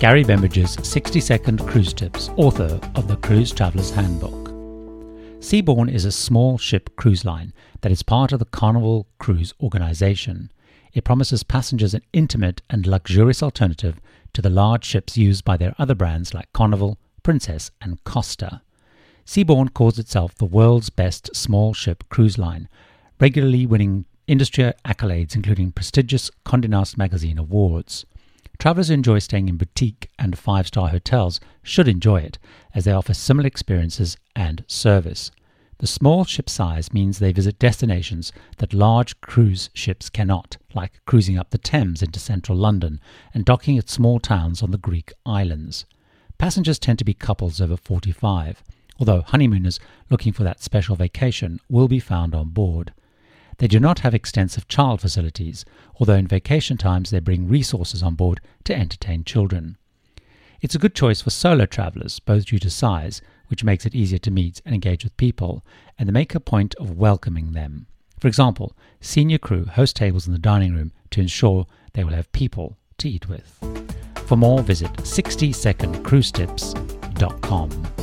Gary Bembridge's 60 Second Cruise Tips, author of the Cruise Traveller's Handbook. Seabourn is a small ship cruise line that is part of the Carnival Cruise Organization. It promises passengers an intimate and luxurious alternative to the large ships used by their other brands like Carnival, Princess, and Costa. Seabourn calls itself the world's best small ship cruise line, regularly winning industry accolades including prestigious Condé Nast magazine awards. Travelers who enjoy staying in boutique and five star hotels should enjoy it, as they offer similar experiences and service. The small ship size means they visit destinations that large cruise ships cannot, like cruising up the Thames into central London and docking at small towns on the Greek islands. Passengers tend to be couples over 45, although honeymooners looking for that special vacation will be found on board. They do not have extensive child facilities, although in vacation times they bring resources on board to entertain children. It's a good choice for solo travelers, both due to size, which makes it easier to meet and engage with people, and they make a point of welcoming them. For example, senior crew host tables in the dining room to ensure they will have people to eat with. For more, visit 60secondcruisetips.com.